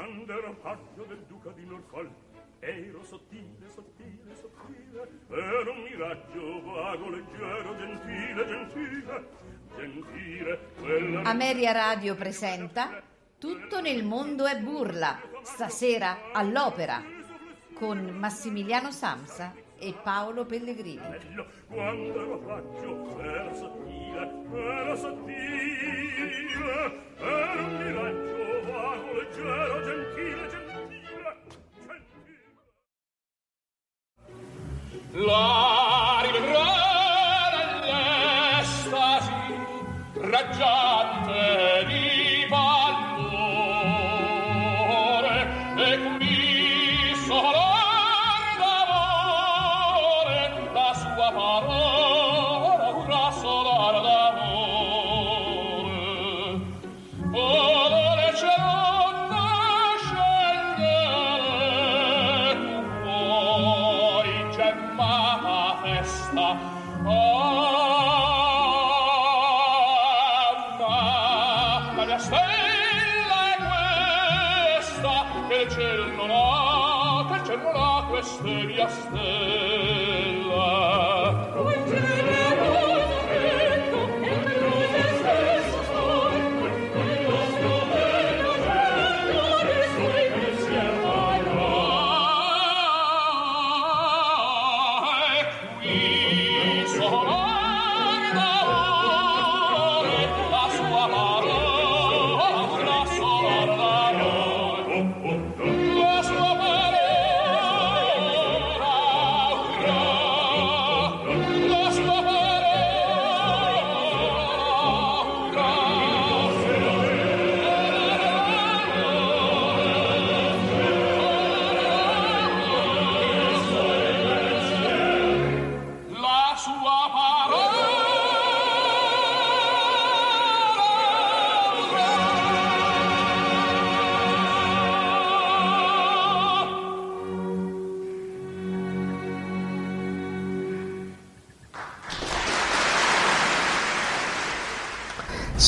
quando ero paggio del duca di Norfolk ero sottile, sottile, sottile ero un miraggio vago, leggero, gentile, gentile gentile quella Ameria Radio presenta Tutto nel mondo è burla, stasera all'opera, con Massimiliano Samsa e Paolo Pellegrini. quando ero paggio ero sottile ero sottile ero un miraggio La rivedrà nell'estasi raggiante non ha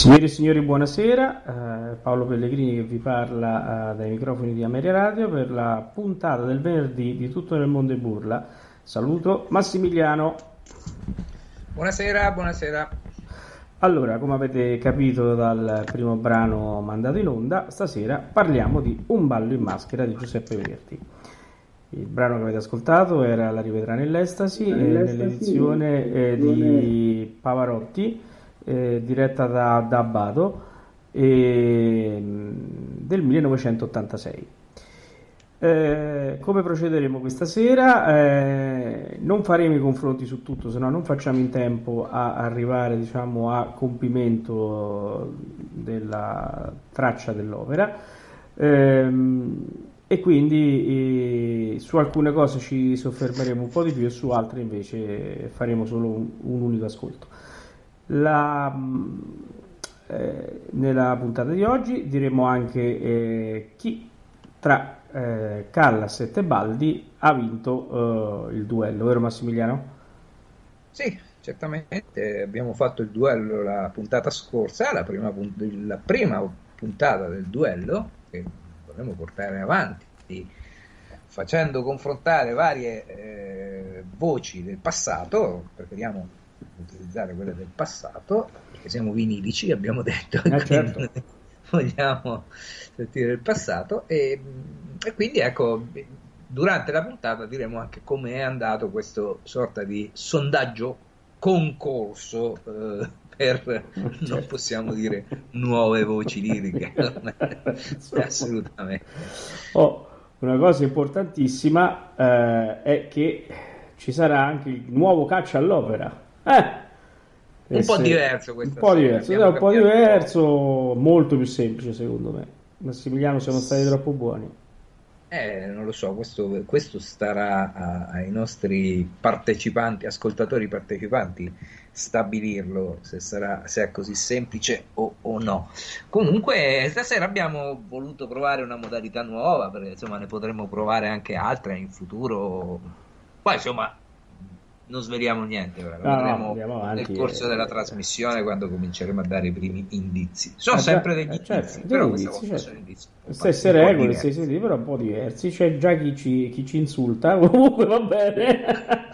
Signore e signori, buonasera. Eh, Paolo Pellegrini che vi parla eh, dai microfoni di Ameria Radio per la puntata del venerdì di Tutto nel mondo e burla. Saluto Massimiliano. Buonasera, buonasera. Allora, come avete capito dal primo brano mandato in onda, stasera parliamo di Un ballo in maschera di Giuseppe Verdi. Il brano che avete ascoltato era La rivedrà nell'estasi, eh, nell'edizione eh, di Pavarotti, eh, diretta da, da Abbado, e, mh, del 1986. Eh, come procederemo questa sera? Eh, non faremo i confronti su tutto, se no non facciamo in tempo a arrivare diciamo, a compimento della traccia dell'opera. Ehm, e quindi eh, su alcune cose ci soffermeremo un po' di più e su altre invece faremo solo un, un unico ascolto. La, mh, eh, nella puntata di oggi diremo anche eh, chi tra eh, Callas e Tebaldi ha vinto eh, il duello, vero Massimiliano? Sì, certamente abbiamo fatto il duello la puntata scorsa, la prima, la prima puntata del duello che vorremmo portare avanti facendo confrontare varie eh, voci del passato, preferiamo utilizzare quelle del passato perché siamo vinilici, abbiamo detto, Eh, certo. vogliamo sentire il passato e, e quindi ecco durante la puntata diremo anche come è andato questo sorta di sondaggio concorso eh, per non possiamo dire nuove voci liriche assolutamente Oh, una cosa importantissima eh, è che ci sarà anche il nuovo caccia all'opera. Eh, Un po' diverso Un po' diverso, abbiamo un po' cambiato un po'. diverso, molto più semplice secondo me. Massimiliano, siamo stati troppo buoni. Eh, non lo so, questo, questo starà a- ai nostri partecipanti, ascoltatori partecipanti, stabilirlo se, sarà, se è così semplice o, o no. Comunque, stasera abbiamo voluto provare una modalità nuova, perché insomma ne potremo provare anche altre in futuro. Poi, insomma, non sveliamo niente ora, No, no, avanti, nel corso eh. della trasmissione quando cominceremo a dare i primi indizi. Sono Ah, sempre degli eh, certo, indizi, però indizi, certo. sono indizi. Stesse regole, stessi libri, un po' diversi. C'è già chi ci, chi ci insulta, comunque va bene.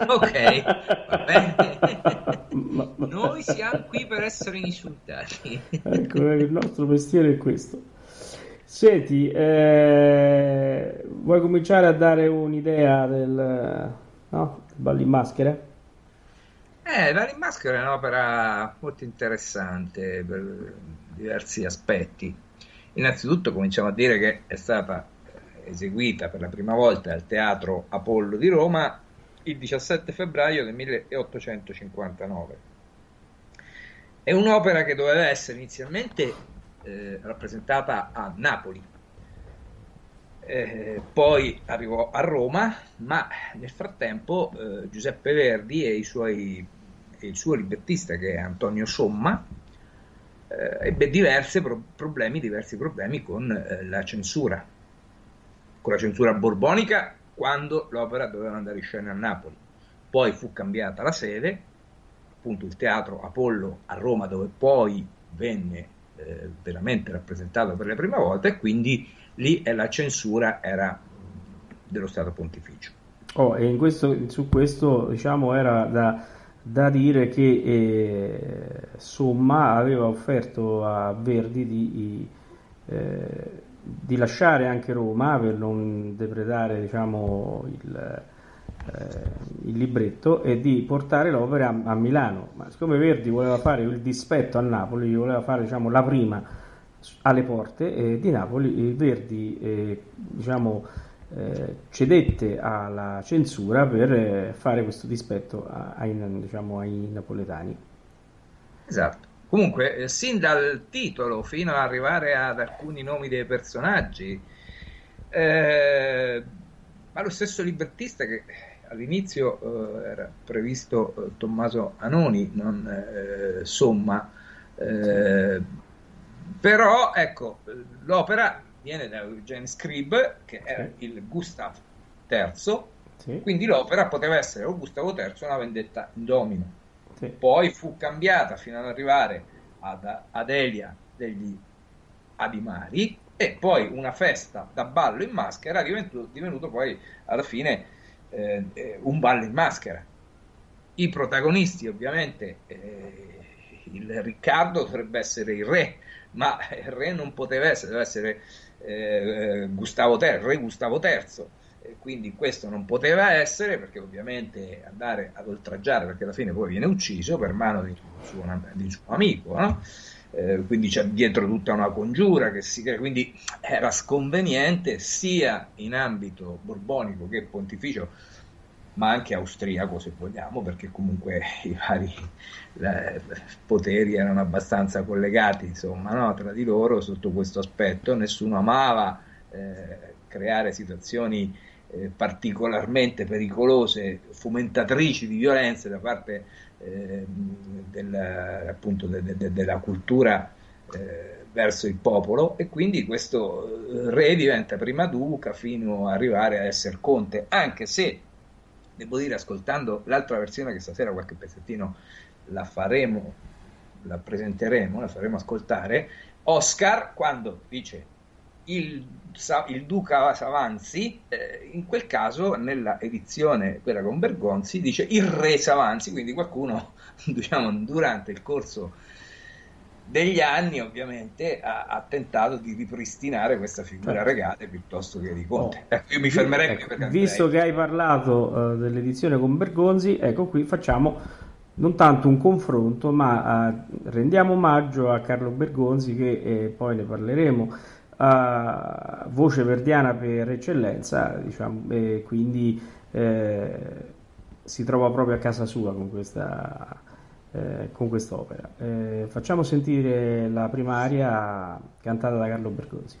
Ok, va bene. Ma- ma- Noi siamo qui per essere insultati. Ecco, il nostro mestiere è questo. Senti, eh, vuoi cominciare a dare un'idea del, no? del ballo in maschera? Eh, La Maschera è un'opera molto interessante per diversi aspetti. Innanzitutto cominciamo a dire che è stata eseguita per la prima volta al Teatro Apollo di Roma il 17 febbraio del 1859. È un'opera che doveva essere inizialmente eh, rappresentata a Napoli, eh, poi arrivò a Roma, ma nel frattempo eh, Giuseppe Verdi e, i suoi, il suo librettista che è Antonio Somma eh, ebbe diversi pro- problemi, diversi problemi con eh, la censura, con la censura borbonica quando l'opera doveva andare in scena a Napoli. Poi fu cambiata la sede, appunto il teatro Apollo a Roma dove poi venne eh, veramente rappresentato per la prima volta e quindi lì eh, la censura era dello Stato Pontificio. Oh, e in questo, su questo diciamo era da, da dire che eh, Somma aveva offerto a Verdi di, eh, di lasciare anche Roma per non depredare diciamo, il, eh, il libretto e di portare l'opera a, a Milano. Ma siccome Verdi voleva fare il dispetto a Napoli, voleva fare diciamo, la prima alle porte eh, di Napoli, eh, Verdi eh, diciamo, eh, cedette alla censura per eh, fare questo dispetto ai, diciamo, ai napoletani. Esatto. Comunque, eh, sin dal titolo fino ad arrivare ad alcuni nomi dei personaggi, eh, ma lo stesso librettista che all'inizio eh, era previsto Tommaso Anoni, non Somma, però ecco, l'opera viene da Eugene Scribe, che era Sì. il Gustav III, Sì, quindi l'opera poteva essere o Gustavo III o una vendetta in domino sì. poi fu cambiata fino ad arrivare ad Adelia degli Adimari e poi una festa da ballo in maschera divenuto, divenuto poi alla fine eh, eh, un ballo in maschera. I protagonisti ovviamente eh, il Riccardo dovrebbe essere il re, ma il re non poteva essere, deve essere eh, Gustavo III, re Gustavo III. Quindi questo non poteva essere perché ovviamente andare ad oltraggiare perché alla fine poi viene ucciso per mano di suo, di suo amico no? Eh, quindi c'è dietro tutta una congiura che si crea quindi era sconveniente sia in ambito borbonico che pontificio ma anche austriaco se vogliamo perché comunque i vari eh, poteri erano abbastanza collegati insomma no? tra di loro sotto questo aspetto nessuno amava eh, creare situazioni eh, particolarmente pericolose, fomentatrici di violenze da parte eh, del, appunto de, de, della cultura eh, verso il popolo e quindi questo eh, re diventa prima duca fino ad arrivare a essere conte, anche se devo dire ascoltando l'altra versione che stasera qualche pezzettino la faremo, la presenteremo, la faremo ascoltare, Oscar quando dice il, il, duca Savanzi, eh, in quel caso nella edizione, quella con Bergonzi, dice il re Savanzi, quindi qualcuno diciamo, durante il corso degli anni ovviamente ha, ha tentato di ripristinare questa figura Certo. regale piuttosto che di conte. Oh. Ecco, io mi fermerei Ecco, perché visto andrei. che hai parlato eh, dell'edizione con Bergonzi, ecco qui facciamo non tanto un confronto, ma eh, rendiamo omaggio a Carlo Bergonzi, che eh, poi ne parleremo, a voce verdiana per eccellenza, diciamo, e quindi eh, si trova proprio a casa sua con questa, eh, con quest'opera. Eh, facciamo sentire la prima aria cantata da Carlo Bergonzi.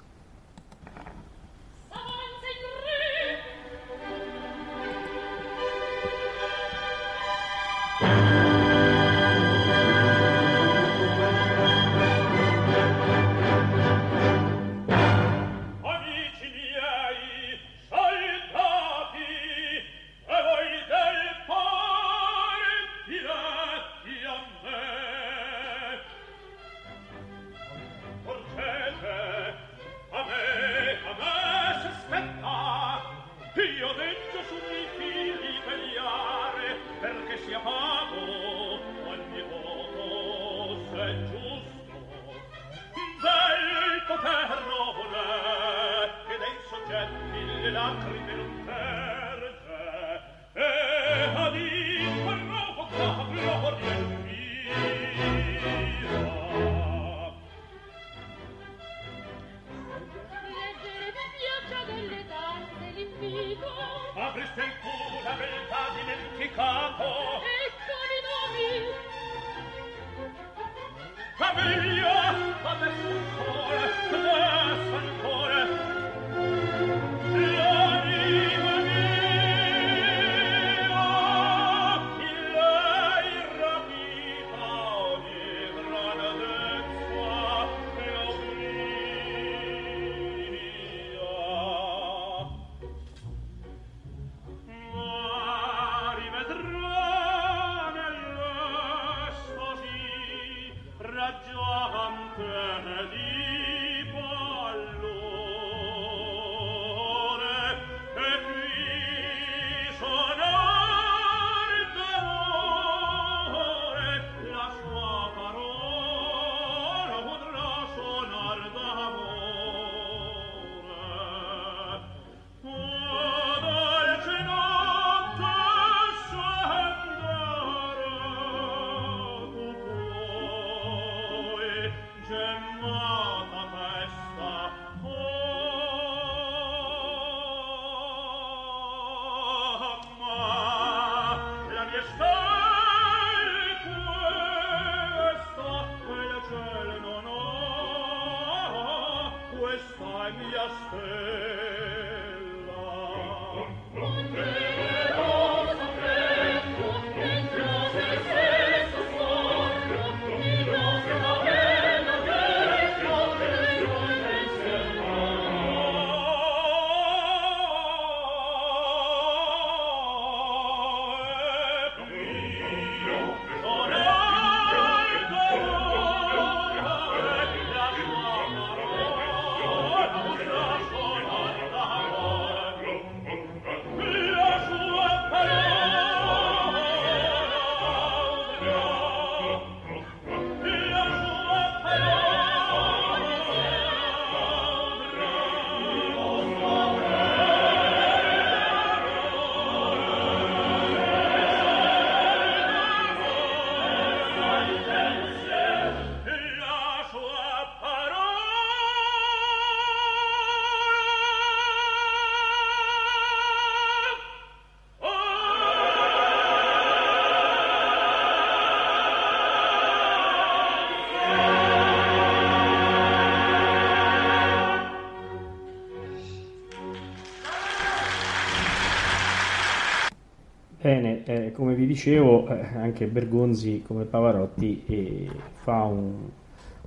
Dicevo, eh, anche Bergonzi come Pavarotti eh, fa un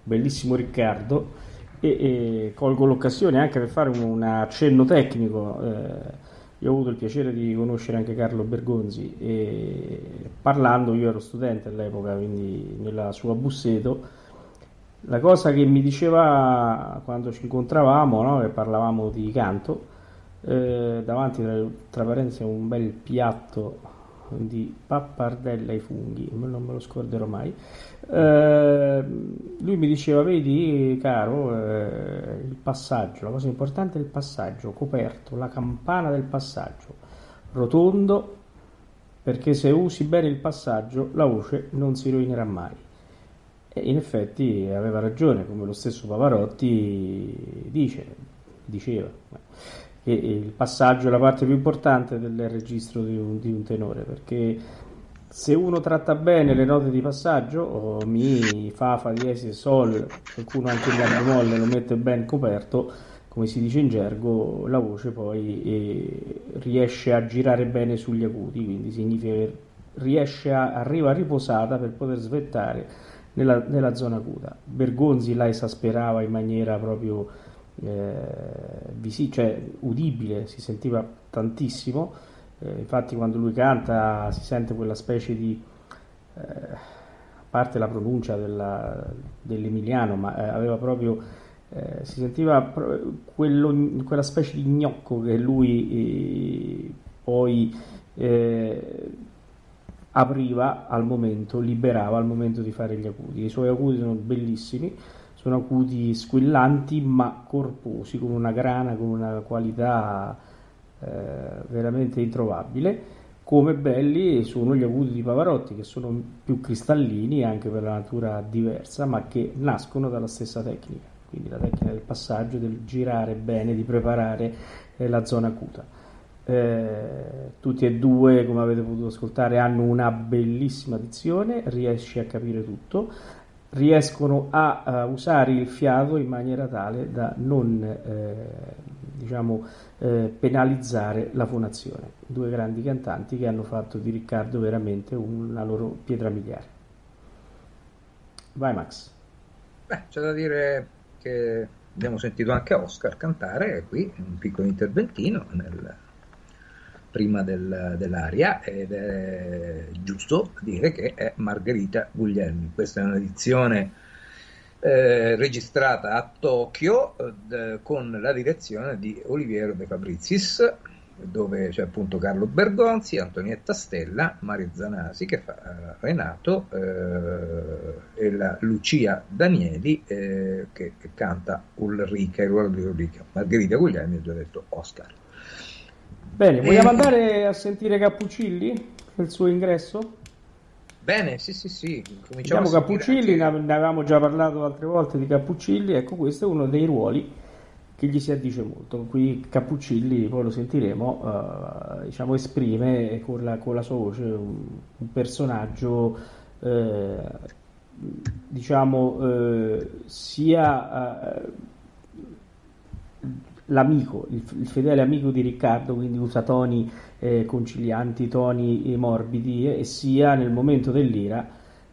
bellissimo Riccardo e, e, colgo l'occasione anche per fare un, un accenno tecnico. Eh, io ho avuto il piacere di conoscere anche Carlo Bergonzi e parlando, io ero studente all'epoca, quindi nella sua Busseto, la cosa che mi diceva quando ci incontravamo no, e parlavamo di canto, eh, davanti tra, tra parentesi un bel piatto di pappardella ai funghi, non me lo scorderò mai. Eh, lui mi diceva: Vedi, caro, eh, il passaggio, la cosa importante è il passaggio coperto, la campana del passaggio rotondo, perché se usi bene il passaggio la voce non si rovinerà mai. E in effetti aveva ragione, come lo stesso Pavarotti dice, diceva che il passaggio è la parte più importante del registro di un, di un tenore perché se uno tratta bene le note di passaggio, oh, mi, fa, fa diesis, sol, qualcuno anche il la bemolle lo mette ben coperto, come si dice in gergo, la voce poi eh, riesce a girare bene sugli acuti, quindi significa che riesce a, arriva riposata per poter svettare nella, nella zona acuta. Bergonzi la esasperava in maniera proprio eh, cioè, udibile, si sentiva tantissimo. Eh, infatti, quando lui canta si sente quella specie di eh, a parte la pronuncia della, dell'emiliano, ma eh, aveva proprio eh, si sentiva quello, quella specie di gnocco che lui eh, poi apriva al momento, liberava al momento di fare gli acuti. I suoi acuti sono bellissimi sono acuti squillanti ma corposi, con una grana, con una qualità eh, veramente introvabile. Come belli sono gli acuti di Pavarotti, che sono più cristallini anche per la natura diversa, ma che nascono dalla stessa tecnica, quindi la tecnica del passaggio, del girare bene, di preparare eh, la zona acuta. Eh, tutti e due, come avete potuto ascoltare, hanno una bellissima dizione, riesci a capire tutto, riescono a, a usare il fiato in maniera tale da non eh, diciamo, eh, penalizzare la fonazione. Due grandi cantanti che hanno fatto di Riccardo veramente una loro pietra miliare. Vai Max. Beh, c'è da dire che abbiamo sentito anche Oscar cantare qui, un piccolo interventino nel, prima del, dell'aria ed è giusto dire che è Margherita Guglielmi. Questa è un'edizione eh, registrata a Tokyo eh, con la direzione di Oliviero De Fabrizis dove c'è appunto Carlo Bergonzi, Antonietta Stella, Mario Zanasi che fa uh, Renato eh, e la Lucia Danieli eh, che, canta Ulrica, il ruolo di Ulrica. Margherita Guglielmi ha già detto Oscar. Bene, vogliamo e... andare a sentire Cappuccilli il suo ingresso? Bene, sì, sì, sì. Cominciamo Cappuccilli, anche... ne avevamo già parlato altre volte di Cappuccilli, ecco questo è uno dei ruoli che gli si addice molto. Qui Cappuccilli, poi lo sentiremo, uh, diciamo, esprime con la, con la, sua voce un, un personaggio, eh, diciamo, eh, sia... Eh, l'amico, il, il, fedele amico di Riccardo, quindi usa toni eh, concilianti, toni morbidi, e sia nel momento dell'ira,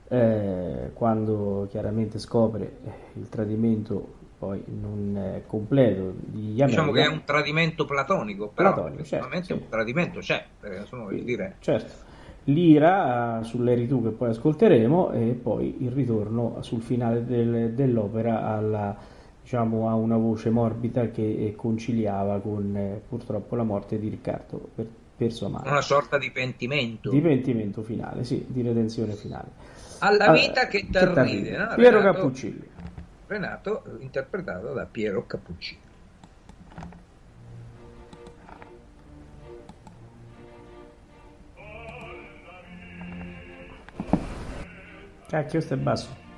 eh, quando chiaramente scopre eh, il tradimento poi non completo di Yamela. Diciamo che è un tradimento platonico, però platonico, certo, sì. un tradimento c'è, insomma, voglio dire. Certo. L'ira sulle ritù che poi ascolteremo e poi il ritorno sul finale del, dell'opera alla diciamo, ha una voce morbida che conciliava con eh, purtroppo la morte di Riccardo per, per sua madre. Una sorta di pentimento. Di pentimento finale, sì, di redenzione finale. Alla vita che t'arride. No? Piero Renato, Cappuccilli. Renato, interpretato da Piero Cappuccilli. Cacchio, questo è basso.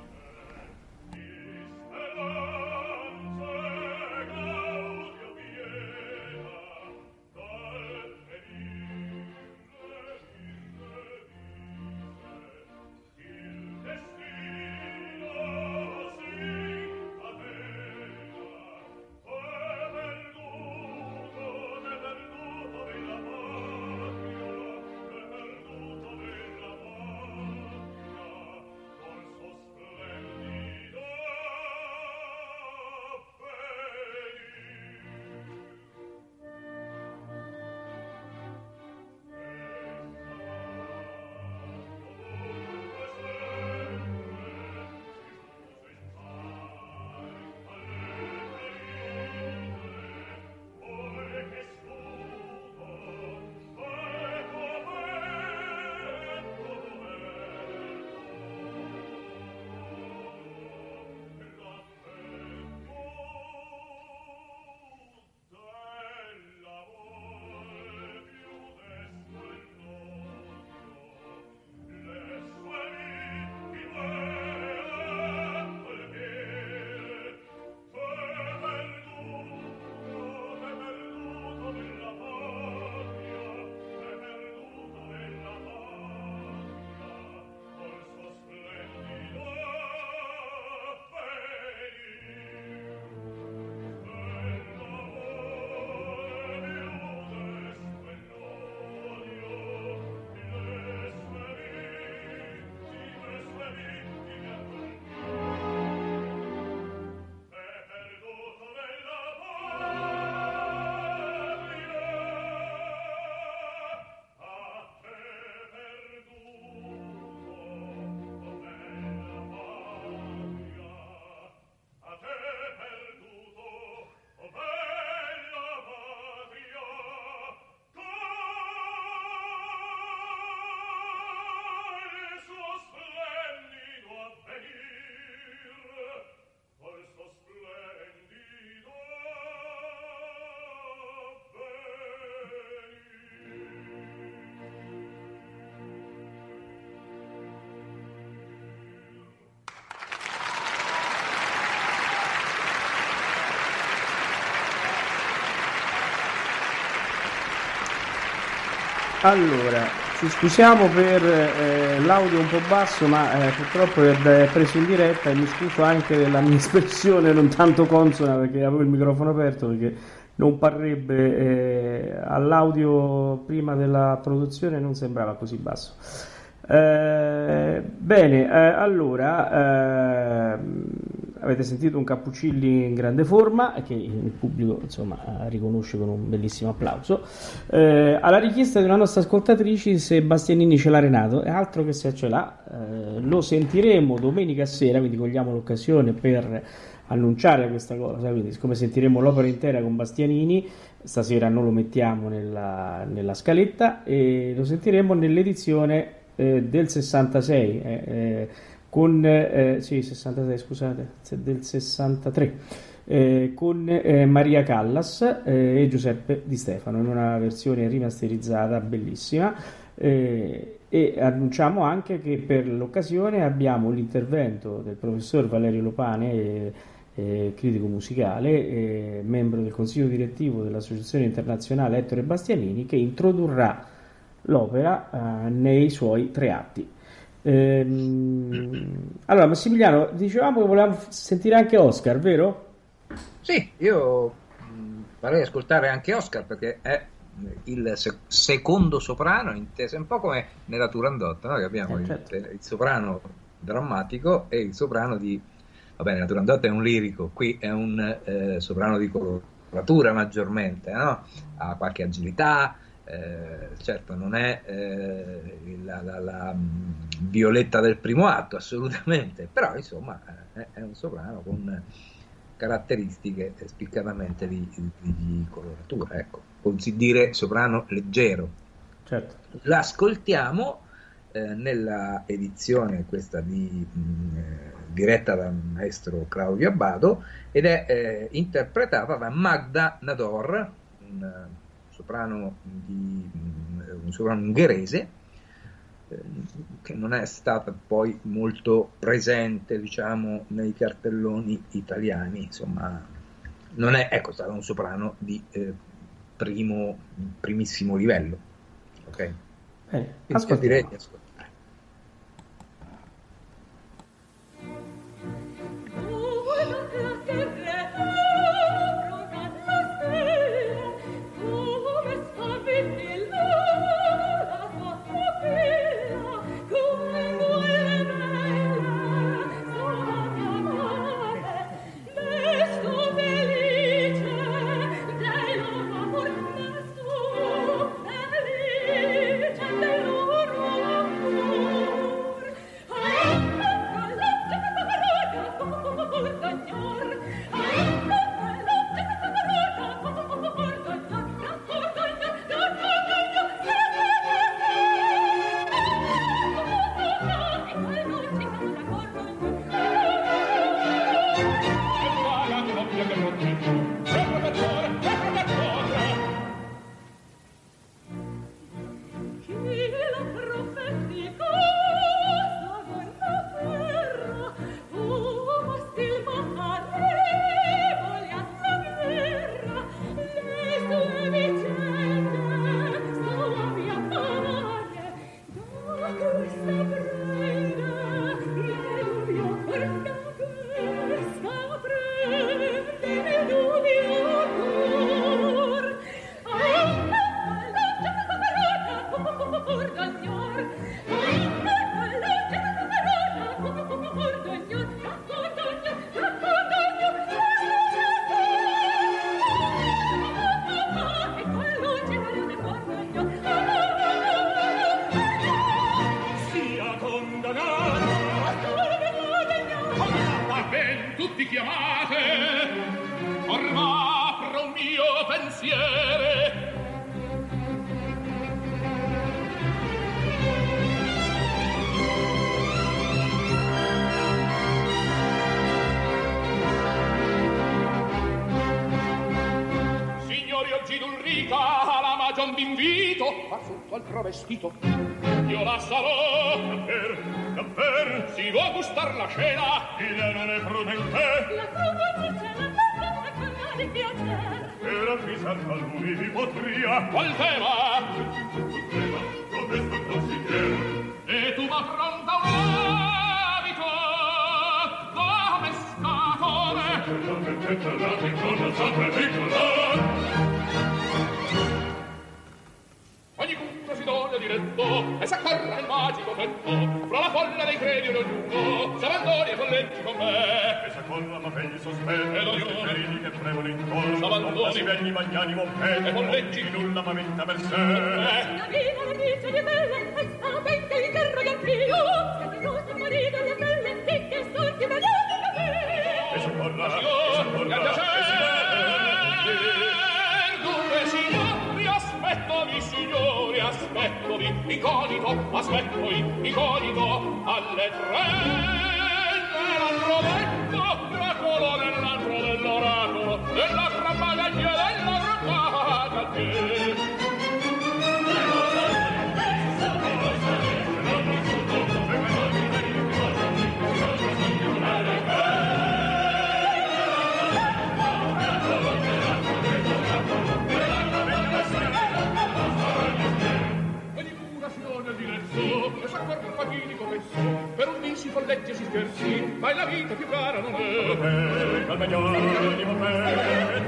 Allora, ci scusiamo per eh, l'audio un po' basso, ma eh, purtroppo è preso in diretta e mi scuso anche della mia espressione non tanto consona perché avevo il microfono aperto perché non parrebbe eh, all'audio prima della produzione non sembrava così basso. Eh, bene, eh, allora ehm, avete sentito un Cappuccilli in grande forma che il pubblico insomma riconosce con un bellissimo applauso. Eh, alla richiesta di una nostra ascoltatrice, se Bastianini ce l'ha Renato, è altro che se ce l'ha, eh, lo sentiremo domenica sera, quindi cogliamo l'occasione per annunciare questa cosa. Quindi, siccome sentiremo l'opera intera con Bastianini, stasera non lo mettiamo nella, nella scaletta e lo sentiremo nell'edizione eh, del 66 eh, eh, con eh, sì 66 scusate del 63 eh, con eh, Maria Callas e Giuseppe Di Stefano in una versione rimasterizzata bellissima e annunciamo anche che per l'occasione abbiamo l'intervento del professor Valerio Lopane eh, critico musicale, eh, membro del consiglio direttivo dell'Associazione Internazionale Ettore Bastianini, che introdurrà l'opera eh, nei suoi tre atti. Ehm, allora, Massimiliano, dicevamo che volevamo sentire anche Oscar, vero? Sì, io farei ascoltare anche Oscar perché è il sec- secondo soprano, inteso un po' come nella Turandot, no? che abbiamo eh, certo. il, il, soprano drammatico e il soprano di... Va bene, la Turandot è un lirico, qui è un eh, soprano di coloratura maggiormente, no? ha qualche agilità, eh, certo non è eh, la, la, la, mm, violetta del primo atto assolutamente, però insomma è, è un soprano con caratteristiche spiccatamente di, di, di coloratura, ecco, così dire soprano leggero. Certo. L'ascoltiamo eh, nella edizione questa di, mh, mm, diretta dal maestro Claudio Abbado ed è eh, interpretata da Magda Nador, un soprano, di, un soprano ungherese eh, che non è stata poi molto presente diciamo nei cartelloni italiani. Insomma non è ecco stato un soprano di eh, primo primissimo livello. Ok? Eh, direi di vestito. Io la sarò camper camper si vuoi gustar la scena il non è prudente. La prudente c'è la prudente con me di piacer era fissa al lui di potria. Qual Egli venni magnanimo fede E volleggi nulla m'aventa per sé La viva la vita di bella Pensate in che interroga il pio Che curiosa morita la bella che sorti ma non la me E soccorra, e soccorra E si va Dunque signori aspettomi signori aspettomi. Iconito aspettomi. Iconito alle tre. Si folleggi si scherzi Ma la vita più cara non è Al magnanimo petto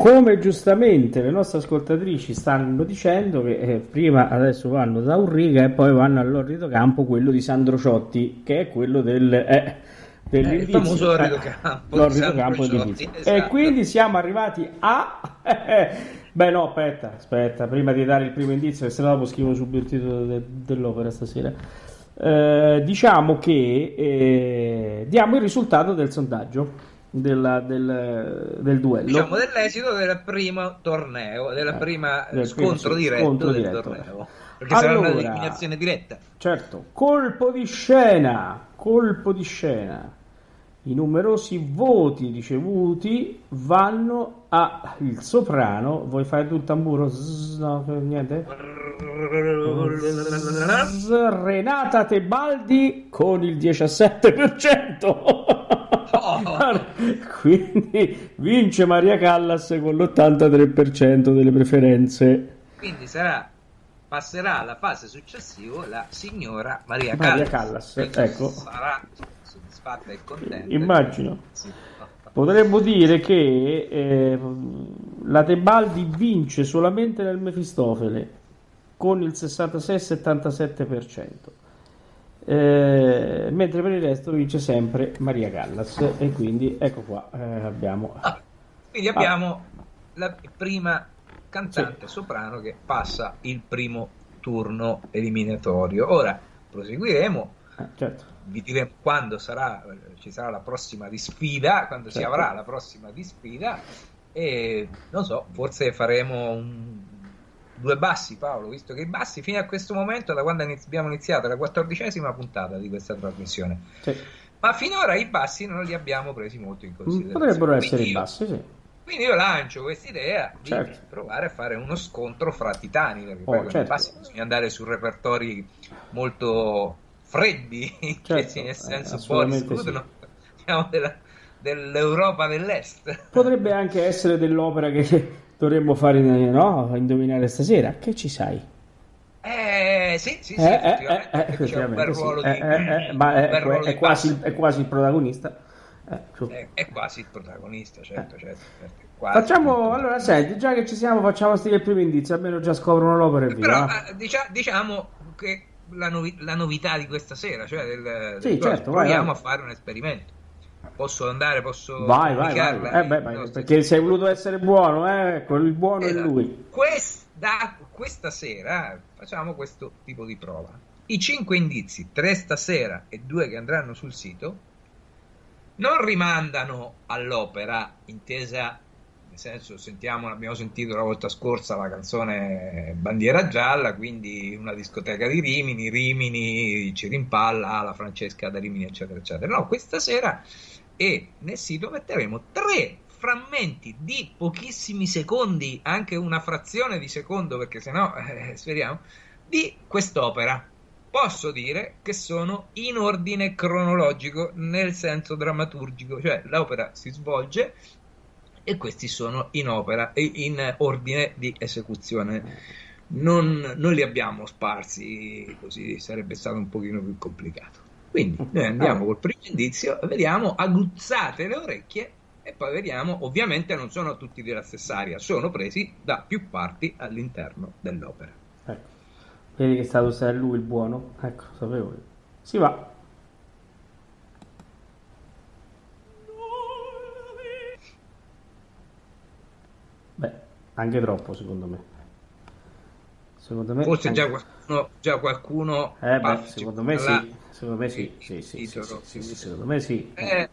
Come giustamente le nostre ascoltatrici stanno dicendo che eh, prima adesso vanno da Urriga e poi vanno all'orrido campo, quello di Sandro Ciotti, che è quello del, eh, dell'indizio. il famoso orrido Eh, campo l'orrido campo Ciotti, dell'indizio. E esatto. quindi siamo arrivati a... Beh no, aspetta, aspetta, prima di dare il primo indizio, che se no dopo scrivo subito il titolo de- dell'opera stasera. Eh, diciamo che eh, diamo il risultato del sondaggio della- del, del duello. Diciamo dell'esito del primo torneo, del Eh, prima del scontro primo diretto scontro del diretto. torneo. Perché sarà una Allora- eliminazione diretta. Certo, colpo di scena, colpo di scena. I numerosi voti ricevuti vanno a il soprano. Vuoi fare tu il tamburo? Zzz, no, niente. Zzz, Renata Tebaldi con il 17%. Quindi vince Maria Callas con l'83% delle preferenze. Quindi sarà passerà alla fase successiva la signora Maria, Maria Callas. Callas, ecco. Sarà soddisfatta e contenta. Immagino. Sì. Potremmo dire che eh, la Tebaldi vince solamente nel Mefistofele con il 66-77%, eh, mentre per il resto vince sempre Maria Callas e quindi ecco qua eh, abbiamo Quindi abbiamo la prima cantante soprano che passa il primo turno eliminatorio. Ora proseguiremo, eh, certo, vi diremo quando sarà, ci sarà la prossima di sfida, quando si Certo. avrà la prossima di sfida e non so, forse faremo un- due bassi Paolo, visto che i bassi fino a questo momento, da quando abbiamo iniziato la quattordicesima puntata di questa trasmissione, sì. ma finora i bassi non li abbiamo presi molto in considerazione. potrebbero essere Quindi i bassi, sì. quindi io lancio questa idea di Certo. provare a fare uno scontro fra titani, perché Oh, poi con i certo. bassi bisogna andare su repertori molto freddi, Certo, nel senso eh, Boris assolutamente Godunov, diciamo della- dell'Europa dell'Est. Potrebbe anche essere dell'opera che dovremmo fare no? indovinare stasera. Che ci sai? Eh, sì, sì, sì, Eh, eh, c'è un bel sì. ruolo di... Eh, ma è, ruolo è quasi, basso. è quasi il protagonista. È, è quasi il protagonista, certo, certo. certo, Facciamo, allora, senti, già che ci siamo, facciamo sti il primo indizio, almeno già scoprono l'opera e via. Però va? eh, dicia- diciamo che la, novi- la novità di questa sera, cioè del, Sì, del- certo, proviamo vai. a fare un esperimento. Posso andare, posso Vai, vai, vai. Eh, beh, vai, perché se hai voluto essere buono, eh, il buono è Esatto. lui. Questa, questa sera facciamo questo tipo di prova. I cinque indizi, tre stasera e due che andranno sul sito, non rimandano all'opera intesa, nel senso sentiamo, abbiamo sentito la volta scorsa la canzone Bandiera Gialla, quindi una discoteca di Rimini, Rimini ci rimpalla, la Francesca da Rimini, eccetera, eccetera. No, questa sera e nel sito metteremo tre frammenti di pochissimi secondi, anche una frazione di secondo, perché sennò eh, speriamo, di quest'opera. Posso dire che sono in ordine cronologico, nel senso drammaturgico, cioè l'opera si svolge e questi sono in opera e in ordine di esecuzione. Non, non li abbiamo sparsi così sarebbe stato un pochino più complicato. Quindi noi andiamo col primo indizio vediamo, aguzzate le orecchie e poi vediamo, ovviamente non sono tutti della stessa aria, sono presi da più parti all'interno dell'opera. Ecco. Vedi che è stato se è lui il buono? Ecco, sapevo io. Si va. Anche troppo secondo me. Secondo me Forse anche- già qualcuno, già qualcuno Eh beh, secondo me là, sì. Secondo me sì. Sì, sì, sì, titolo, sì, sì, secondo me sì. eh,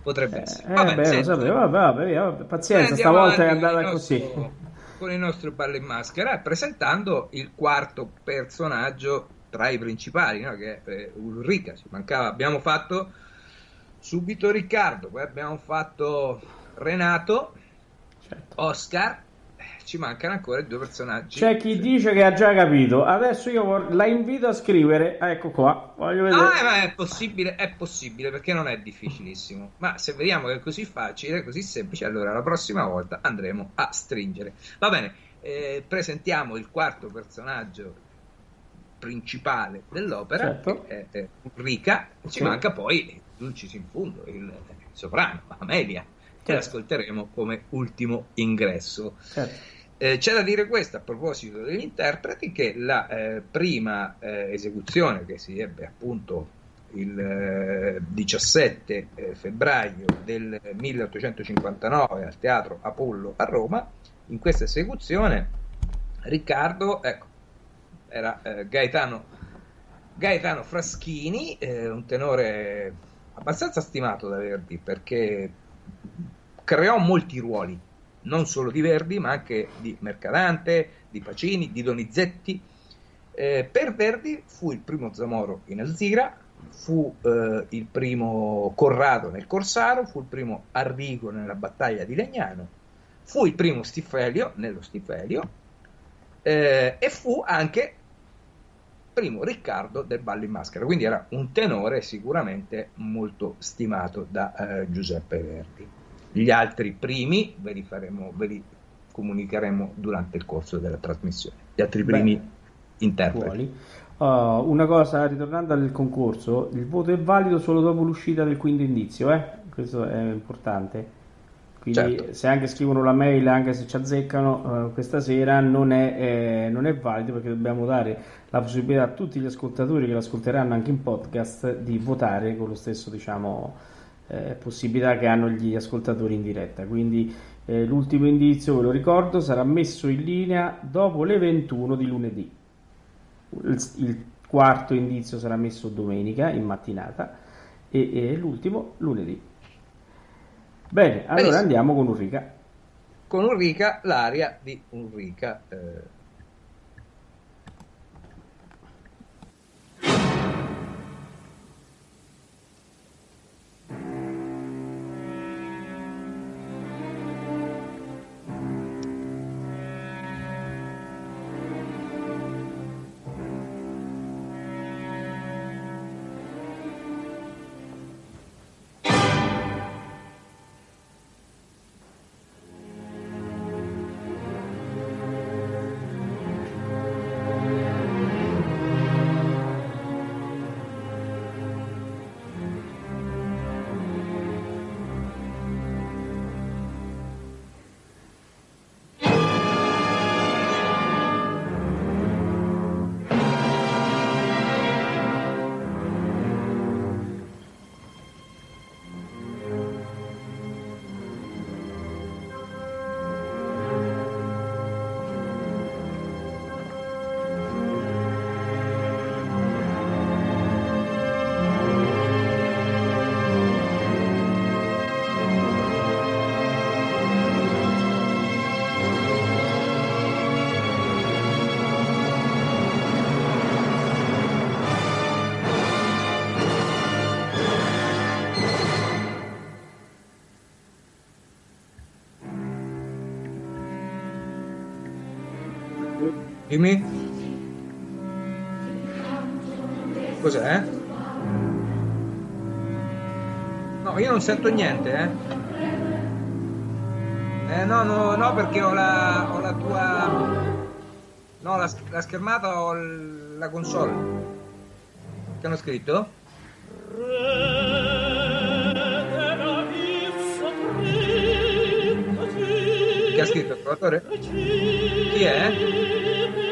potrebbe Eh, essere. eh, Vabbè, beh, lo sapevo, vabbè, vabbè, pazienza, andiamo stavolta è andata il così. nostro- Con il nostro ballo in maschera, presentando il quarto personaggio tra i principali, no? che è eh, Ulrica. Ci mancava, abbiamo fatto subito Riccardo, poi abbiamo fatto Renato, Certo. Oscar. Ci mancano ancora due personaggi. C'è chi dice che ha già capito. Adesso io vor- la invito a scrivere. Ecco qua, voglio vedere. Ah, ma è possibile, è possibile perché non è difficilissimo. Ma se vediamo che è così facile, così semplice, allora la prossima volta andremo a stringere. Va bene, eh, presentiamo il quarto personaggio principale dell'opera, Certo. che è, è Ulrica. Ci Sì. manca poi Dulcis in fundo, il, il soprano, Amelia, che Certo. ascolteremo come ultimo ingresso. Certo. Eh, c'è da dire questo a proposito degli interpreti che la eh, prima eh, esecuzione che si ebbe appunto il eh, 17 eh, febbraio del 1859 al Teatro Apollo a Roma, in questa esecuzione Riccardo ecco, era eh, Gaetano, Gaetano Fraschini, eh, un tenore abbastanza stimato da Verdi perché creò molti ruoli non solo di Verdi, ma anche di Mercadante, di Pacini, di Donizetti. Eh, per Verdi fu il primo Zamoro in Alzira, fu eh, il primo Corrado nel Corsaro, fu il primo Arrigo nella battaglia di Legnano, fu il primo Stifelio nello Stifelio eh, e fu anche primo Riccardo del Ballo in Maschera, quindi era un tenore sicuramente molto stimato da eh, Giuseppe Verdi. Gli altri primi ve li, faremo, ve li comunicheremo durante il corso della trasmissione. Gli altri primi Bene. interpreti. Uh, una cosa, ritornando al concorso, il voto è valido solo dopo l'uscita del quinto indizio, eh? questo è importante. Quindi Certo. se anche scrivono la mail, anche se ci azzeccano, eh, questa sera non è, eh, non è valido perché dobbiamo dare la possibilità a tutti gli ascoltatori che l'ascolteranno anche in podcast di votare con lo stesso, diciamo, eh, possibilità che hanno gli ascoltatori in diretta. Quindi eh, l'ultimo indizio, ve lo ricordo, sarà messo in linea dopo le 21 di lunedì. Il, il quarto indizio sarà messo domenica in mattinata e, e l'ultimo lunedì. Bene, allora Benissimo. andiamo con Ulrica. Con Ulrica, l'aria di Ulrica. eh, Dimmi? Cos'è? No, io non sento niente, eh. Eh no, no, no, perché ho la, ho la tua... No, la, la schermata ho la console. Che hanno scritto? Chi ha scritto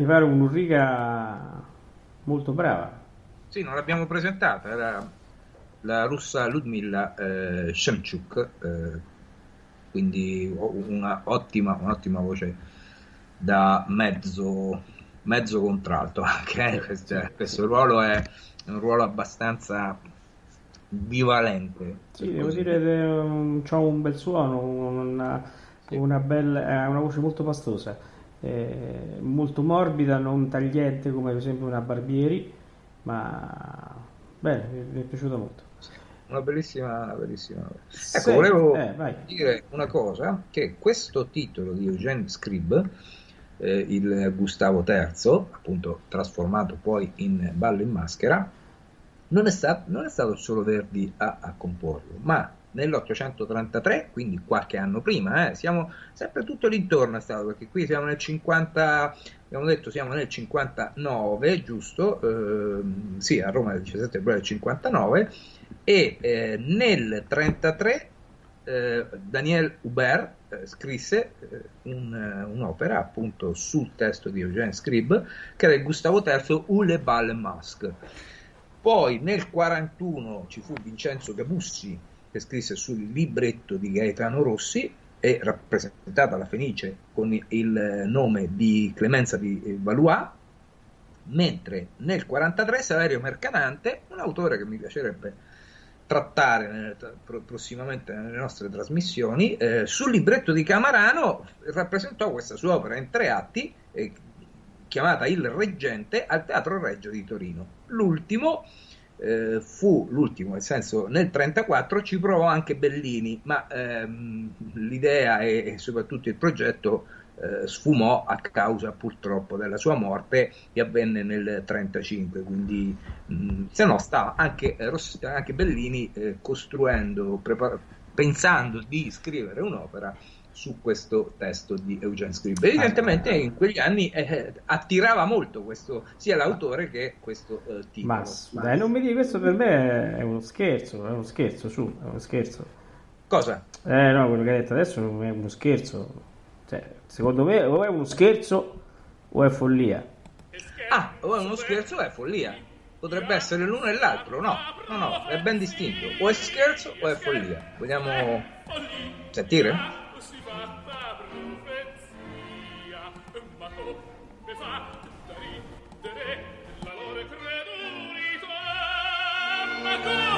mi pare un'Urrica molto brava. Sì, non l'abbiamo presentata, era la russa Ludmilla eh, Shemchuk, eh, quindi una ottima, un'ottima voce da mezzo, mezzo contralto anche, eh, questo, questo ruolo è un ruolo abbastanza bivalente. Sì, devo dire che um, c'ha un bel suono, una- una, bella, ha una voce molto pastosa, eh, molto morbida, non tagliente come per esempio una Barbieri, ma bene, mi, è piaciuta molto. Una bellissima, una bellissima. Ecco, Sì, volevo eh, dire una cosa, che questo titolo di Eugene Scribb, eh, il Gustavo III, appunto trasformato poi in Ballo in Maschera, non è, sta- non è stato solo Verdi a, a comporlo, ma nell'833, quindi qualche anno prima, eh, siamo sempre tutto l'intorno è stato, perché qui siamo nel 50, abbiamo detto siamo nel 59, giusto? Ehm, sì, a Roma del 17 febbraio del 59, e eh, nel 33 eh, Daniel Hubert eh, scrisse eh, un, eh, un'opera appunto sul testo di Eugène Scribb che era il Gustavo III ou le Bal Masque. Poi nel 41 ci fu Vincenzo Gabussi che scrisse sul libretto di Gaetano Rossi e rappresentata la Fenice con il nome di Clemenza di Valois, mentre nel 43 Saverio Mercadante, un autore che mi piacerebbe trattare prossimamente nelle nostre trasmissioni, eh, sul libretto di Camarano rappresentò questa sua opera in tre atti, eh, chiamata Il Reggente, al Teatro Reggio di Torino. L'ultimo eh, fu l'ultimo, nel senso nel 1934 ci provò anche Bellini, ma ehm, l'idea e, e soprattutto il progetto eh, sfumò a causa purtroppo della sua morte che avvenne nel 1935, quindi mh, se no stava anche, eh, anche Bellini eh, costruendo, prepa- pensando di scrivere un'opera su questo testo di Eugene Scribb. Evidentemente in quegli anni eh, attirava molto questo, sia l'autore che questo eh, titolo. Ma dai, non mi dici, questo per me è uno scherzo, è uno scherzo, su, è uno scherzo. Cosa? Eh no, quello che hai detto adesso non è uno scherzo. Cioè, secondo me o è uno scherzo o è follia. Ah, o è uno scherzo o è follia. Potrebbe essere l'uno e l'altro, no, no, no, è ben distinto. O è scherzo o è follia. Vogliamo sentire? si fatta profezia, ma come fa da ridere la loro credulità? Ma come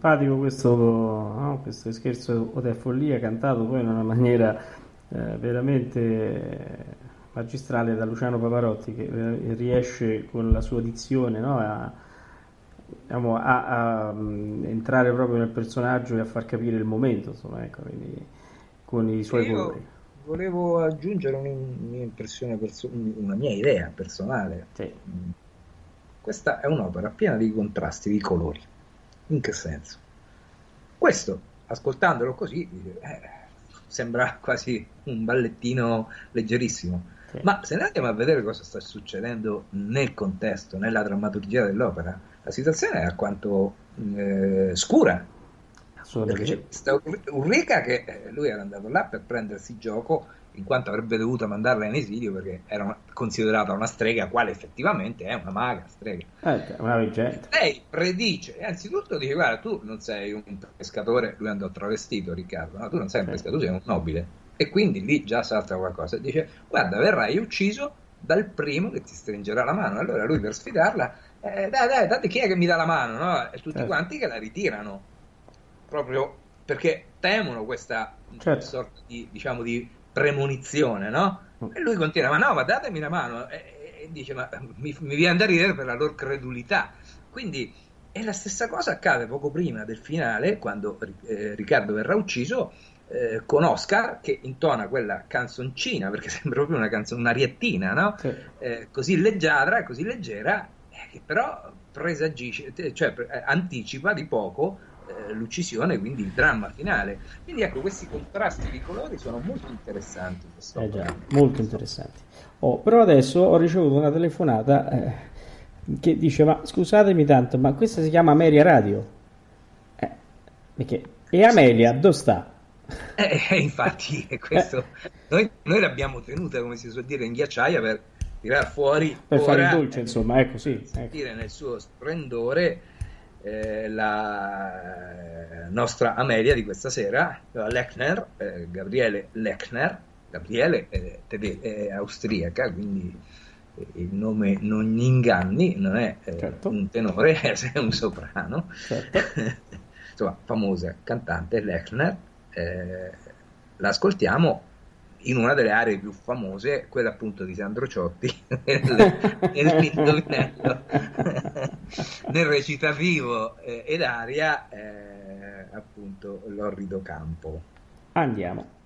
Simpatico questo, no? questo scherzo o è follia cantato poi in una maniera eh, veramente magistrale da Luciano Pavarotti che eh, riesce con la sua dizione no? a, diciamo, a, a, mm, entrare proprio nel personaggio e a far capire il momento, insomma, ecco, quindi, con i suoi Io colori. volevo aggiungere un'impressione, perso- una mia idea personale. Sì. Questa è un'opera piena di contrasti, di colori. In che senso? Questo, ascoltandolo così, eh, sembra quasi un ballettino leggerissimo. Sì. Ma se andiamo a vedere cosa sta succedendo nel contesto, nella drammaturgia dell'opera, la situazione è alquanto eh, scura. Perché Assolutamente c'è sì. questa Ulrica che eh, lui era andato là per prendersi gioco in quanto avrebbe dovuto mandarla in esilio perché era una- considerata una strega, quale effettivamente è una maga strega. Eh, una. Lei predice, anzitutto dice: Guarda, tu non sei un pescatore, lui andò travestito, Riccardo, no, tu non sei un pescatore, tu sei un nobile. E quindi lì già salta qualcosa. E dice: Guarda, verrai ucciso dal primo che ti stringerà la mano. Allora lui per sfidarla, eh, dai, dai, dai, chi è che mi dà la mano? No? E tutti Certo. quanti che la ritirano proprio perché temono questa Certo. sorta di, diciamo, di premonizione, no? E lui continua, ma no, ma datemi la mano. E, e dice, ma mi, mi viene da ridere per la loro credulità. Quindi, e la stessa cosa accade poco prima del finale, quando eh, Riccardo verrà ucciso, eh, con Oscar che intona quella canzoncina, perché sembra proprio una canzone, un'ariettina, no? Sì. Eh, così leggiadra, così leggera, eh, che però presagisce, cioè eh, anticipa di poco eh, l'uccisione, quindi il dramma finale. Quindi ecco, questi contrasti di colori sono molto interessanti. in Eh già, molto interessanti. Oh, però adesso ho ricevuto una telefonata eh, che dice: Ma scusatemi tanto, ma questa si chiama Ameria Radio? Eh, perché? E Amelia dove sta? Eh, eh, infatti, è questo, noi, noi l'abbiamo tenuta, come si suol dire, in ghiacciaia per tirar fuori Per fare ora, il dolce, insomma, ecco sì. Ecco. nel suo splendore eh, la nostra Amelia di questa sera, Lechner, eh, Gabriele Lechner, Gabriele è, tede- è austriaca, quindi eh, il nome non gli inganni, non è eh, Certo. un tenore, è un soprano. Certo. Insomma, famosa cantante Lechner, eh, l'ascoltiamo in una delle aree più famose, quella appunto di Sandro Ciotti, nel, nell'indovinello, nel recitativo eh, ed aria, eh, appunto, l'orrido campo. Andiamo.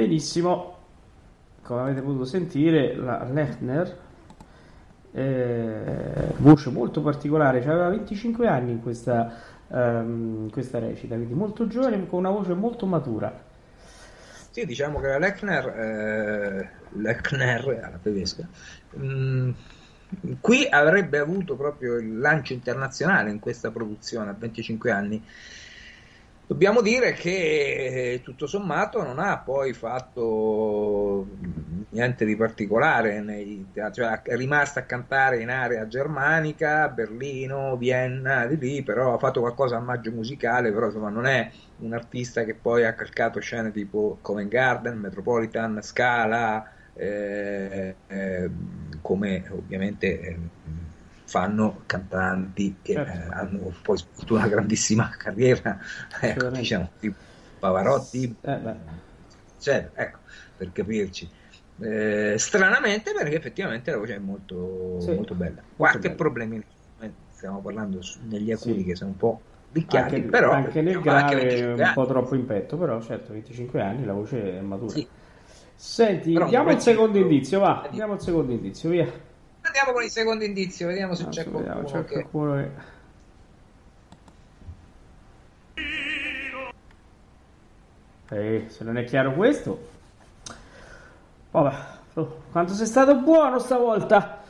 Benissimo, come avete potuto sentire, la Lechner, eh, voce molto particolare, cioè aveva 25 anni in questa, ehm, in questa recita, quindi molto giovane, con una voce molto matura. Sì, diciamo che la Lechner, eh, Lechner alla tedesca, mh, qui avrebbe avuto proprio il lancio internazionale in questa produzione a 25 anni. Dobbiamo dire che eh, tutto sommato non ha poi fatto niente di particolare, nei cioè è rimasta a cantare in area germanica, Berlino, Vienna, di lì, però ha fatto qualcosa a maggio musicale, però insomma non è un artista che poi ha calcato scene tipo Covent Garden, Metropolitan, Scala, eh, eh, come ovviamente eh, fanno cantanti che Certo. eh, hanno poi svolto una grandissima carriera, ecco, diciamo, tipo Pavarotti, Eh, cioè, ecco, per capirci. Eh, stranamente perché effettivamente la voce è molto, Sì, molto bella. Qualche bella. problemi, eh, stiamo parlando su- negli acudi Sì. che sono un po' picchiati, anche, però anche nel anche grave 25 un po' anni. troppo in petto, però certo 25 anni la voce è matura. Sì. Senti, Però diamo il secondo indizio, va, diamo il secondo indizio, via. Andiamo con il secondo indizio, vediamo se c'è Adesso vediamo, qualcuno c'è qualcuno che... Eh, se non è chiaro questo... Vabbè, oh, quanto sei stato buono stavolta!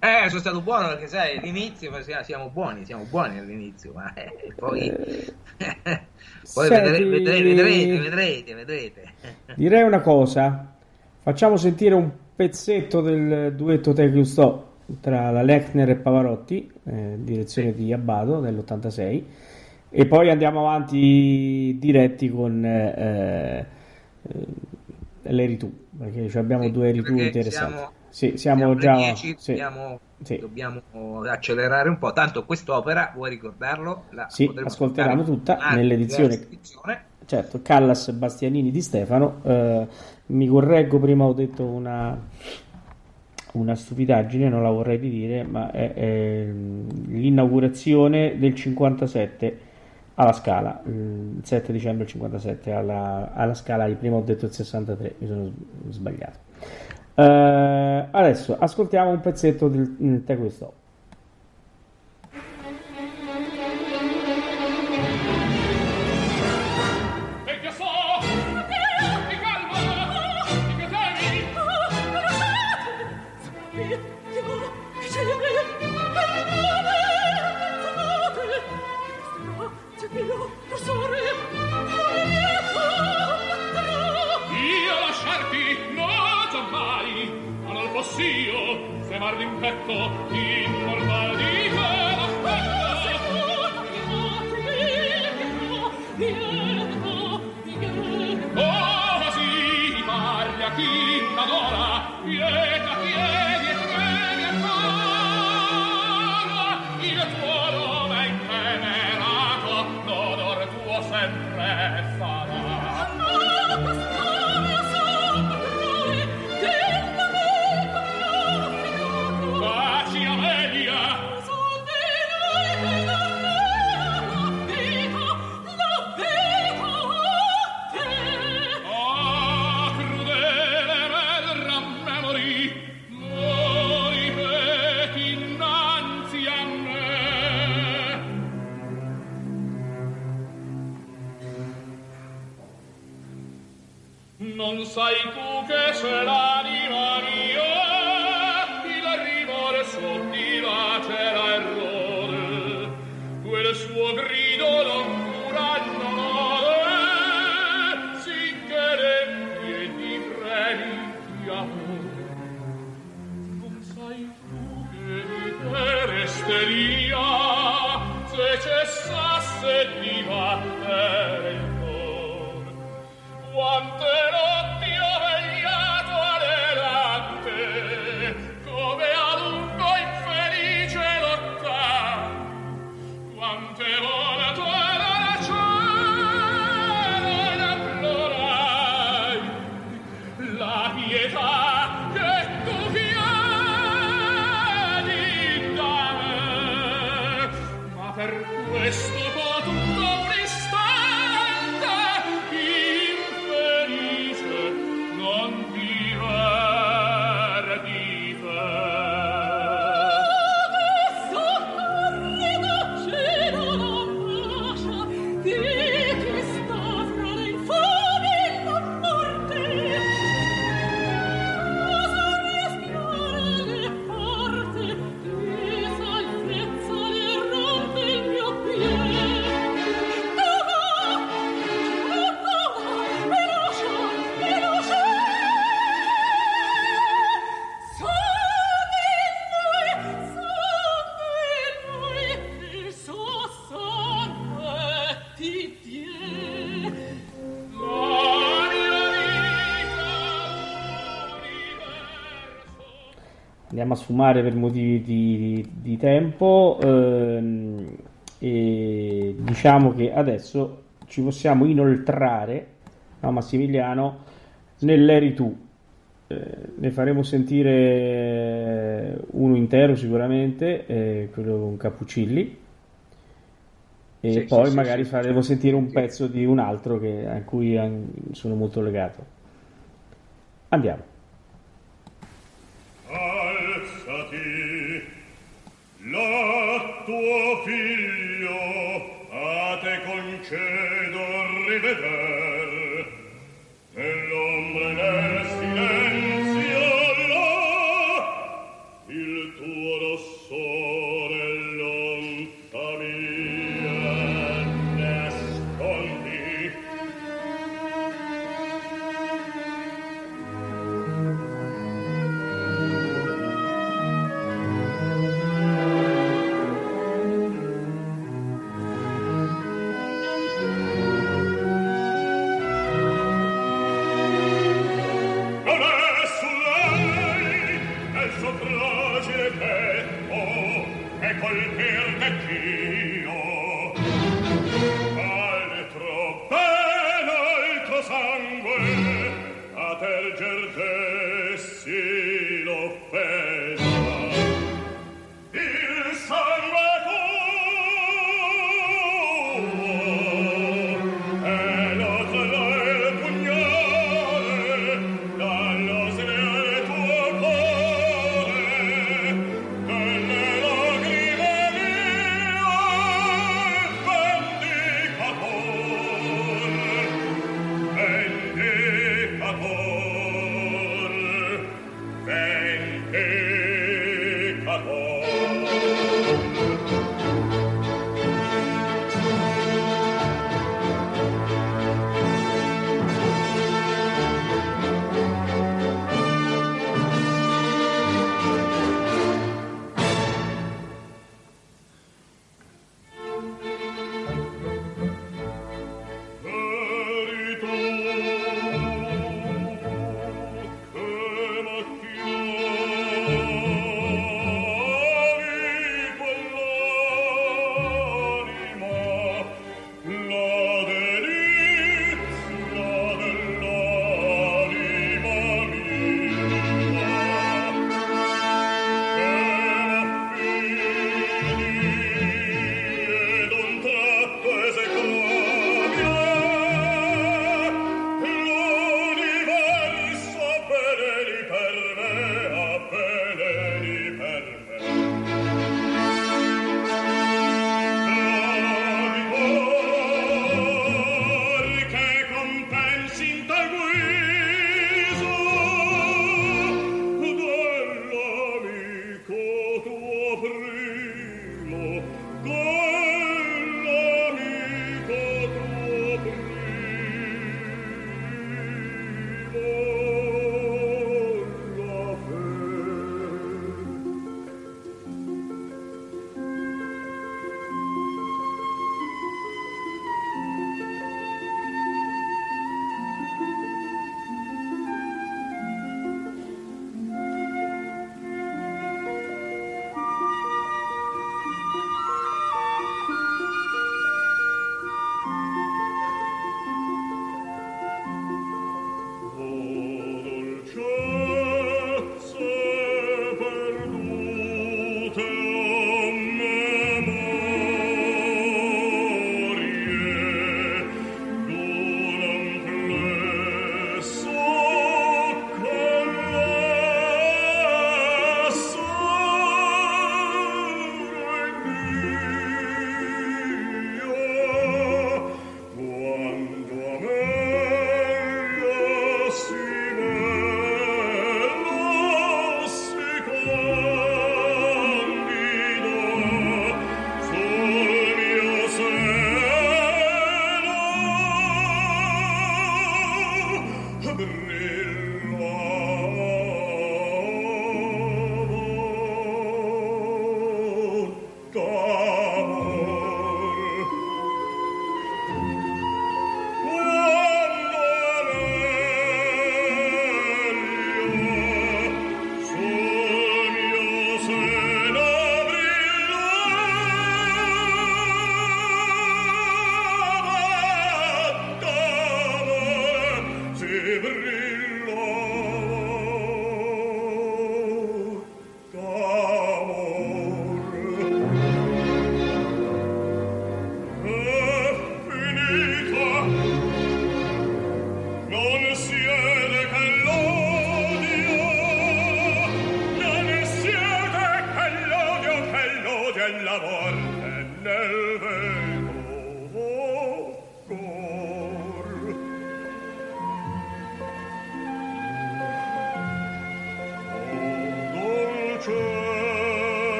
Eh, sono stato buono perché sai, all'inizio siamo buoni, siamo buoni all'inizio, ma eh, poi, poi Senti- vedrete, vedrete, vedrete, vedrete, vedrete. Direi una cosa, facciamo sentire un pezzetto del duetto Te Gusto tra la Lechner e Pavarotti, eh, direzione di Abbado dell'86, e poi andiamo avanti diretti con eh, eh, l'Eritù, perché ci abbiamo Sì, due perché interessanti. siamo- sì, siamo, Siamo già... 10, sì, dobbiamo, sì. dobbiamo accelerare un po'. Tanto quest'opera, vuoi ricordarlo? La Sì, ascolteranno tutta nell'edizione-. Certo, Callas Bastianini di Stefano. eh, mi correggo, prima ho detto una, una stupidaggine, non la vorrei dire, ma è, è l'inaugurazione del 57 alla Scala, il 7 dicembre del 57 alla, alla Scala, di prima ho detto il 63, mi sono sbagliato. Eh, adesso ascoltiamo un pezzetto del, del Te Questo. sfumare per motivi di, di tempo ehm, e diciamo che adesso ci possiamo inoltrare a no, Massimiliano nell'eri tu. Eh, ne faremo sentire uno intero sicuramente eh, quello con Cappuccilli. E sì, poi sì, magari sì, faremo sentire un pezzo di un altro che, a cui sono molto legato. Andiamo. tuo figlio a te concedo riveder nell'ombra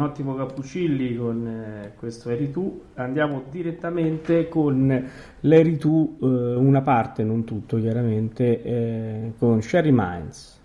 ottimo Cappuccilli con eh, questo Eri tu. Andiamo direttamente con l'Eri tu, eh, una parte, non tutto chiaramente, eh, con Sherry Mines.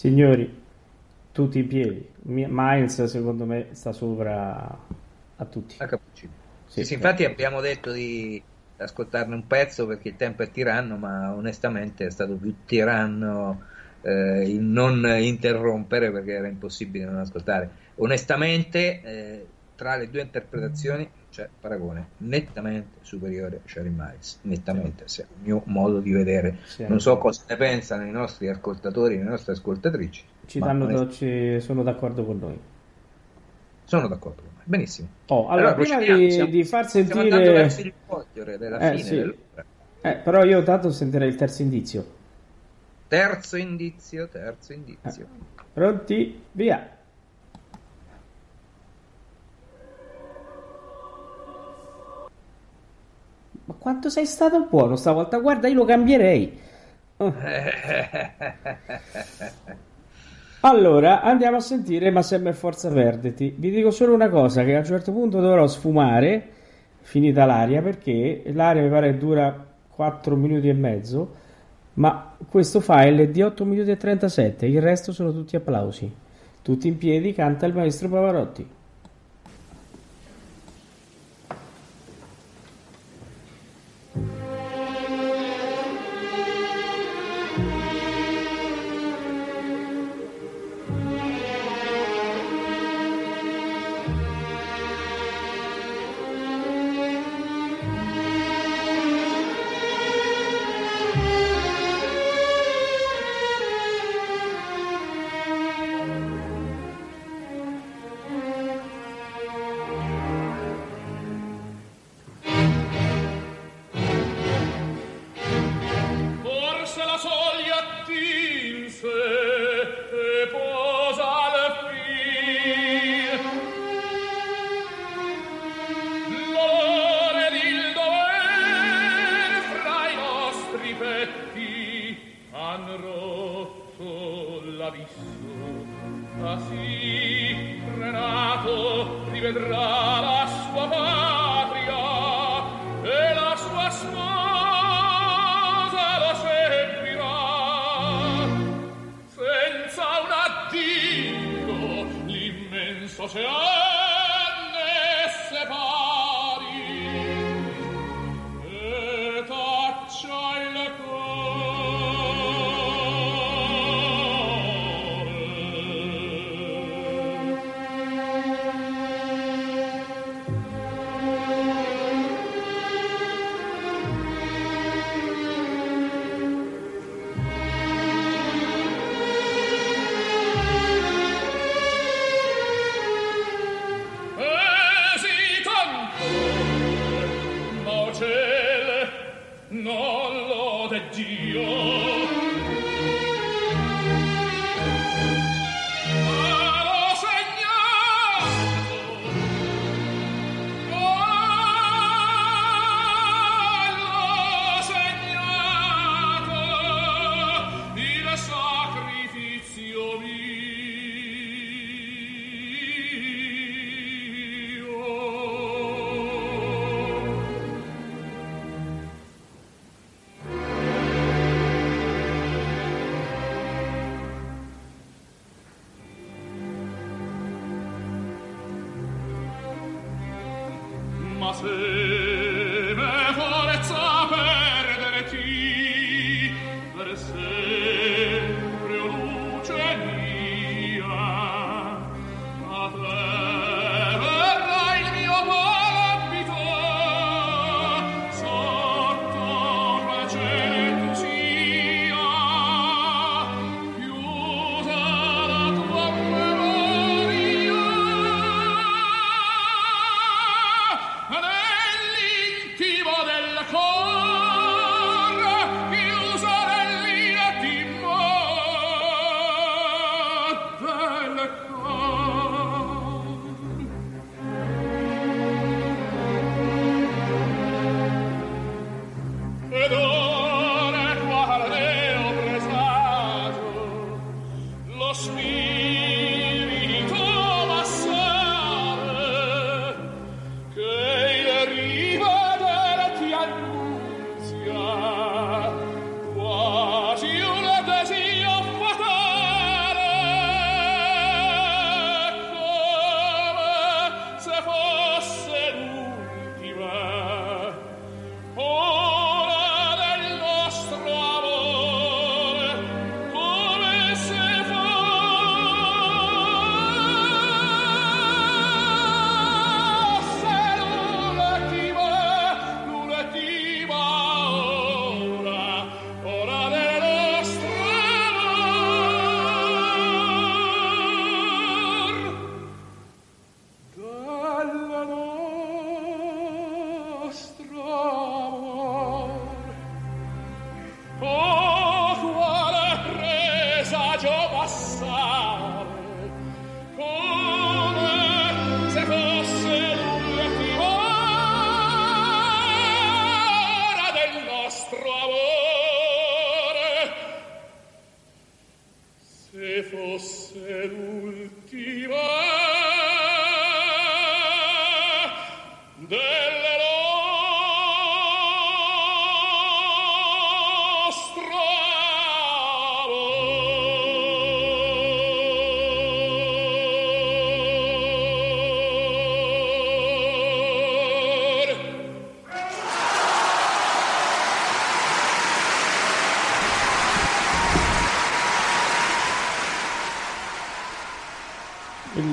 Signori, tutti in piedi. Mi- Miles secondo me sta sopra a tutti. a cappuccino. Sì, Sì, sì, infatti abbiamo detto di ascoltarne un pezzo perché il tempo è tiranno, ma onestamente è stato più tiranno eh, il non interrompere perché era impossibile non ascoltare. Onestamente, eh, tra le due interpretazioni c'è paragone nettamente superiore a Sharon Miles, nettamente, sì. il mio modo di vedere. Sì, non so cosa ne pensano i nostri ascoltatori, le nostre ascoltatrici. Ci danno dolci, è... sono d'accordo con noi. Sono d'accordo con noi, benissimo. Oh, allora, allora, prima di, siamo, di, far sentire... il della eh, fine sì. dell'opera. Eh, però io tanto sentirei il terzo indizio. Terzo indizio, terzo indizio. Eh. Pronti? Via. Ma quanto sei stato buono stavolta? Guarda, io lo cambierei. Oh. Allora, andiamo a sentire Ma sempre forza perditi. Vi dico solo una cosa, che a un certo punto dovrò sfumare, finita l'aria, perché l'aria mi pare dura 4 minuti e mezzo, ma questo file è di 8 minuti e 37, il resto sono tutti applausi. Tutti in piedi, canta il maestro Pavarotti. straße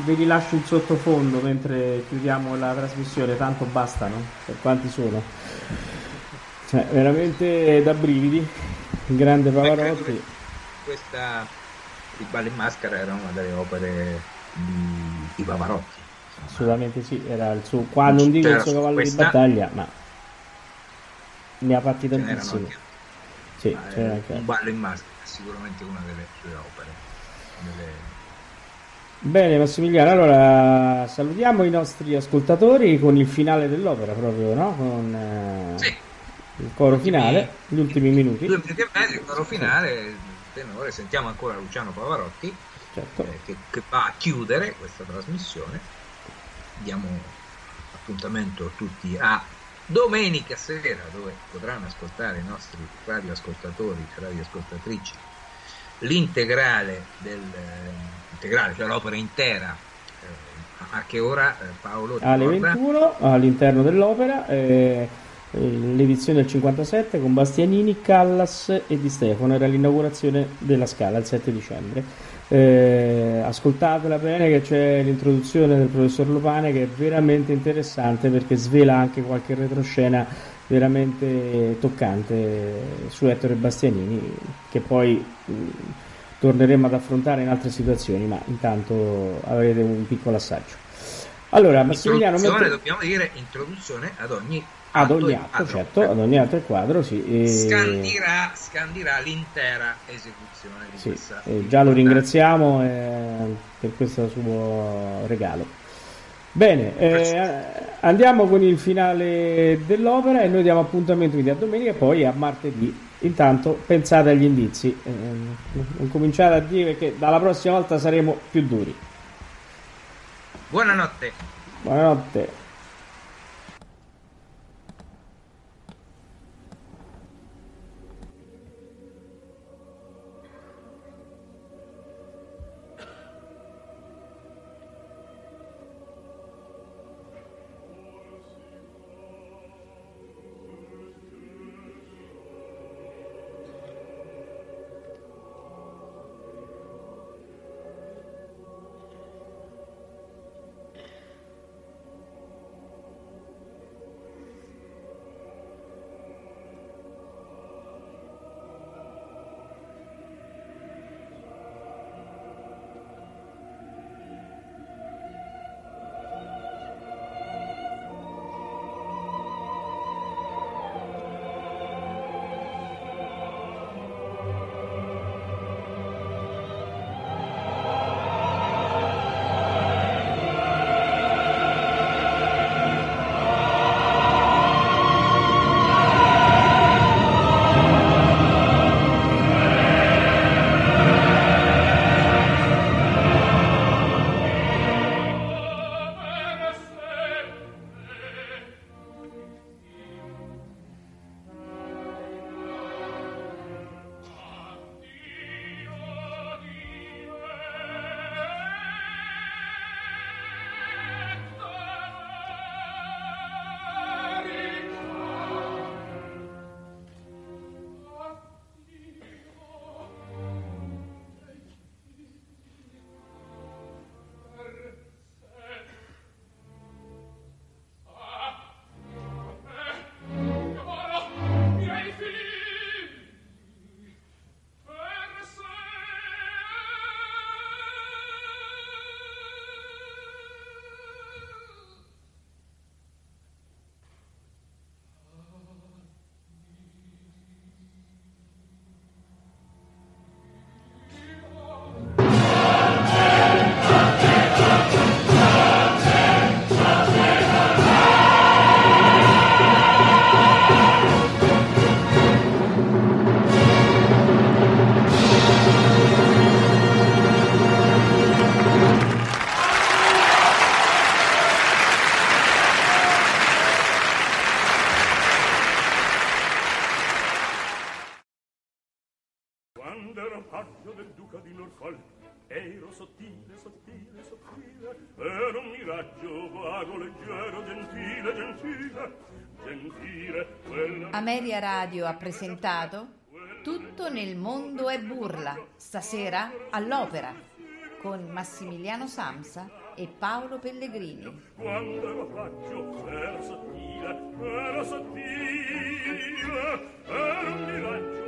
Ve li lascio in sottofondo mentre chiudiamo la trasmissione, tanto bastano, per quanti sono. Cioè, veramente da brividi. Il grande Pavarotti. Questa Il ballo in maschera era una delle opere di, di Pavarotti. insomma. Assolutamente sì, era il suo, qua non dico il suo su cavallo questa- di battaglia, ma ne ha fatti tantissimi. anche- Sì, c'era eh, un ballo in maschera è sicuramente una delle sue opere. Delle- Bene Massimiliano, allora salutiamo i nostri ascoltatori con il finale dell'opera proprio, no? Con eh, Sì, il coro finale, gli ultimi minuti. due minuti e mezzo, il coro finale, tenore, sentiamo ancora Luciano Pavarotti Certo. eh, che, che va a chiudere questa trasmissione. Diamo appuntamento a tutti a domenica sera dove potranno ascoltare i nostri radioascoltatori e radioascoltatrici l'integrale del eh, integrale, cioè l'opera intera. eh, a che ora eh, Paolo Alle ricorda? 21 all'interno dell'opera, eh, eh, l'edizione del 57 con Bastianini, Callas e Di Stefano, era l'inaugurazione della Scala il 7 dicembre. Eh, ascoltatela bene che c'è l'introduzione del professor Lopane che è veramente interessante perché svela anche qualche retroscena veramente toccante su Ettore Bastianini che poi mh, torneremo ad affrontare in altre situazioni ma intanto avrete un piccolo assaggio allora Massimiliano mentre- dobbiamo dire introduzione ad ogni ad ogni atto quadro. certo ad ogni altro quadro sì, e- scandirà, scandirà l'intera esecuzione di sì, questa e già lo ringraziamo eh, per questo suo regalo Bene, eh, andiamo con il finale dell'opera e noi diamo appuntamento quindi a domenica e poi a martedì. Intanto pensate agli indizi, eh, non cominciate a dire che dalla prossima volta saremo più duri. buonanotte Buonanotte. Ameria Radio ha presentato Tutto nel mondo è burla, stasera all'opera, con Massimiliano Samsa e Paolo Pellegrini. quando ero rapaggio era sottile era sottile era un miraggio